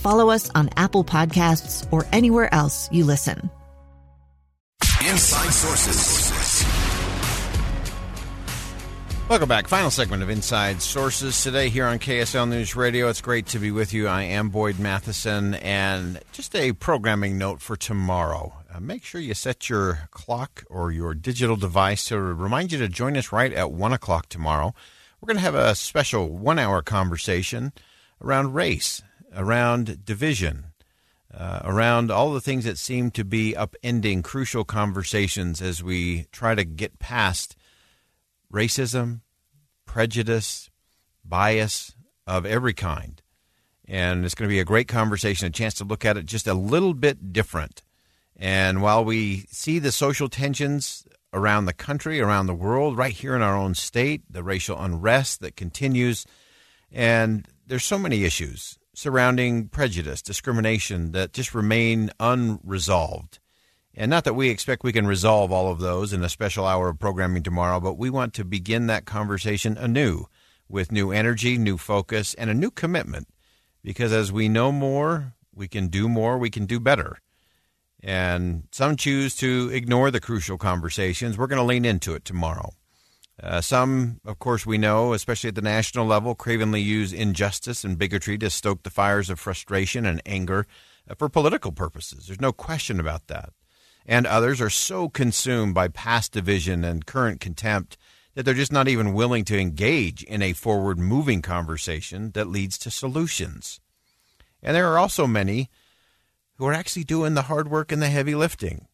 follow us on Apple Podcasts, or anywhere else you listen. Inside Sources. Welcome back. Final segment of Inside Sources today here on KSL News Radio. It's great to be with you. I am Boyd Matheson, and just a programming note for tomorrow. Uh, make sure you set your clock or your digital device to remind you to join us right at 1 o'clock tomorrow. We're going to have a special one hour conversation around race, around division, uh, around all the things that seem to be upending crucial conversations as we try to get past racism, prejudice, bias of every kind. And it's going to be a great conversation, a chance to look at it just a little bit different. And while we see the social tensions around the country, around the world, right here in our own state, the racial unrest that continues, and there's so many issues surrounding prejudice, discrimination that just remain unresolved. And not that we expect we can resolve all of those in a special hour of programming tomorrow, but we want to begin that conversation anew with new energy, new focus, and a new commitment. Because as we know more, we can do more, we can do better. And some choose to ignore the crucial conversations. We're going to lean into it tomorrow. Uh, some, of course, we know, especially at the national level, cravenly use injustice and bigotry to stoke the fires of frustration and anger uh, for political purposes. There's no question about that and others are so consumed by past division and current contempt that they're just not even willing to engage in a forward moving conversation that leads to solutions. And there are also many who are actually doing the hard work and the heavy lifting.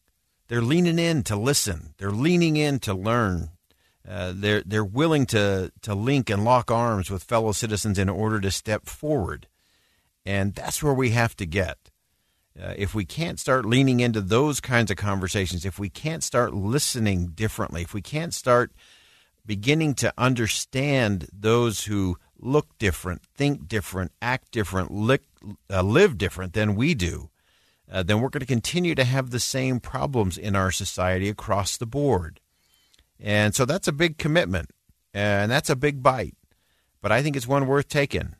They're leaning in to listen, they're leaning in to learn. Uh, they're they're willing to to link and lock arms with fellow citizens in order to step forward, and that's where we have to get. Uh, if we can't start leaning into those kinds of conversations, if we can't start listening differently, if we can't start beginning to understand those who look different, think different, act different, li- uh, live different than we do, uh, then we're going to continue to have the same problems in our society across the board. And so that's a big commitment, and that's a big bite. But I think it's one worth taking,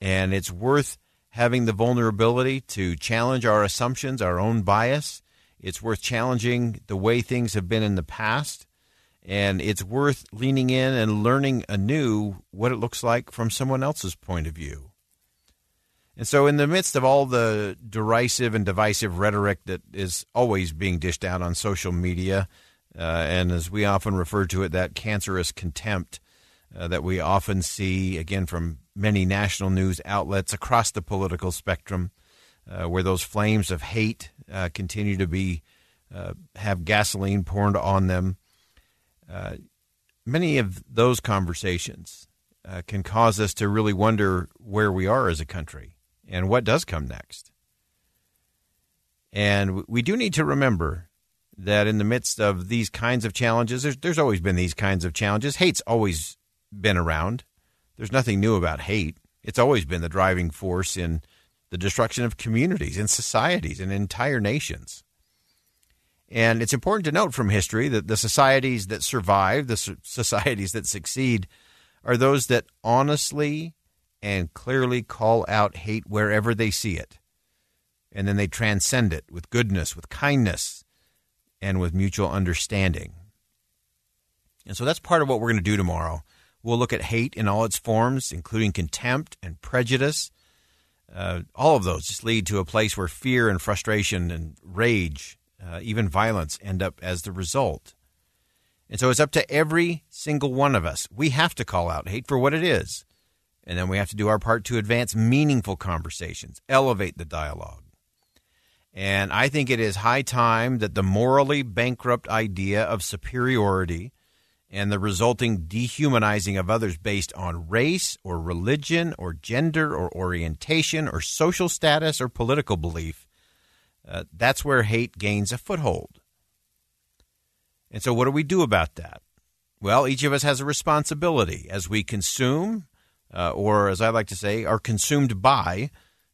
and it's worth having the vulnerability to challenge our assumptions, our own bias. It's worth challenging the way things have been in the past. And it's worth leaning in and learning anew what it looks like from someone else's point of view. And so, in the midst of all the derisive and divisive rhetoric that is always being dished out on social media, uh, and as we often refer to it, that cancerous contempt uh, that we often see, again, from many national news outlets across the political spectrum, uh, where those flames of hate uh, continue to be uh, have gasoline poured on them. Uh, many of those conversations can cause us to really wonder where we are as a country and what does come next. And we do need to remember that in the midst of these kinds of challenges, there's, there's always been these kinds of challenges. Hate's always been around. There's nothing new about hate. It's always been the driving force in the destruction of communities and societies and entire nations. And it's important to note from history that the societies that survive, the societies that succeed, are those that honestly and clearly call out hate wherever they see it. And then they transcend it with goodness, with kindness, and with mutual understanding. And so that's part of what we're going to do tomorrow We'll look at hate in all its forms, including contempt and prejudice. Uh, all of those just lead to a place where fear and frustration and rage uh, even violence, end up as the result. And so it's up to every single one of us. We have to call out hate for what it is. And then we have to do our part to advance meaningful conversations, elevate the dialogue. And I think it is high time that the morally bankrupt idea of superiority and the resulting dehumanizing of others based on race or religion or gender or orientation or social status or political belief, uh, that's where hate gains a foothold. And so, what do we do about that? Well, each of us has a responsibility as we consume, uh, or as I like to say, are consumed by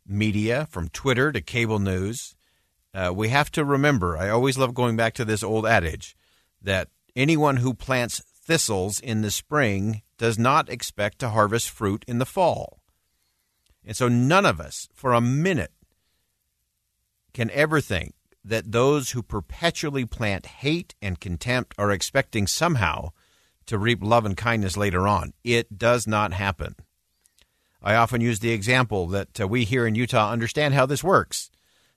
media from Twitter to cable news. Uh, we have to remember, I always love going back to this old adage that anyone who plants thistles in the spring does not expect to harvest fruit in the fall. And so none of us, for a minute, can ever think that those who perpetually plant hate and contempt are expecting somehow to reap love and kindness later on. It does not happen. I often use the example that uh, we here in Utah understand how this works.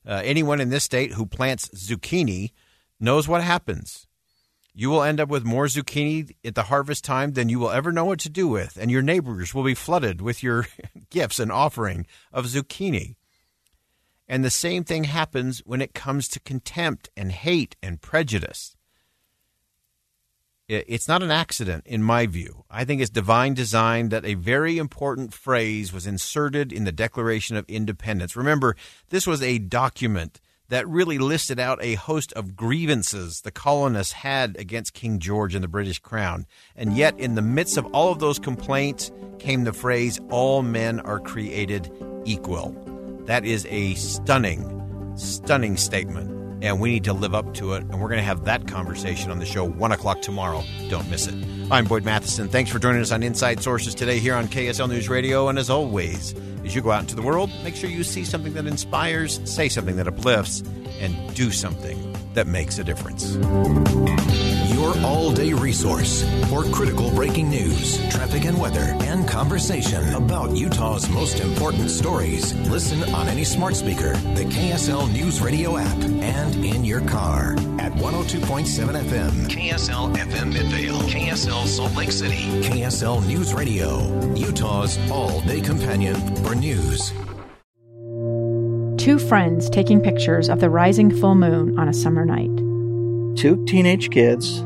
Uh, anyone in this state who plants zucchini knows what happens you will end up with more zucchini at the harvest time than you will ever know what to do with, and your neighbors will be flooded with your gifts and offering of zucchini. And the same thing happens when it comes to contempt and hate and prejudice. It's not an accident, in my view. I think it's divine design that a very important phrase was inserted in the Declaration of Independence. Remember, this was a document that really listed out a host of grievances the colonists had against King George and the British crown. And yet, in the midst of all of those complaints, came the phrase, All men are created equal. That is a stunning, stunning statement. And we need to live up to it. And we're going to have that conversation on the show, 1 o'clock tomorrow. Don't miss it. I'm Boyd Matheson. Thanks for joining us on Inside Sources today here on KSL News Radio. And as always, as you go out into the world, make sure you see something that inspires, say something that uplifts, and do something that makes a difference. Your all day resource for critical breaking news, traffic and weather, and conversation about Utah's most important stories. Listen on any smart speaker, the KSL News Radio app, and in your car at 102.7 FM, KSL FM Midvale, KSL Salt Lake City, KSL News Radio, Utah's all day companion for news. Two friends taking pictures of the rising full moon on a summer night. Two teenage kids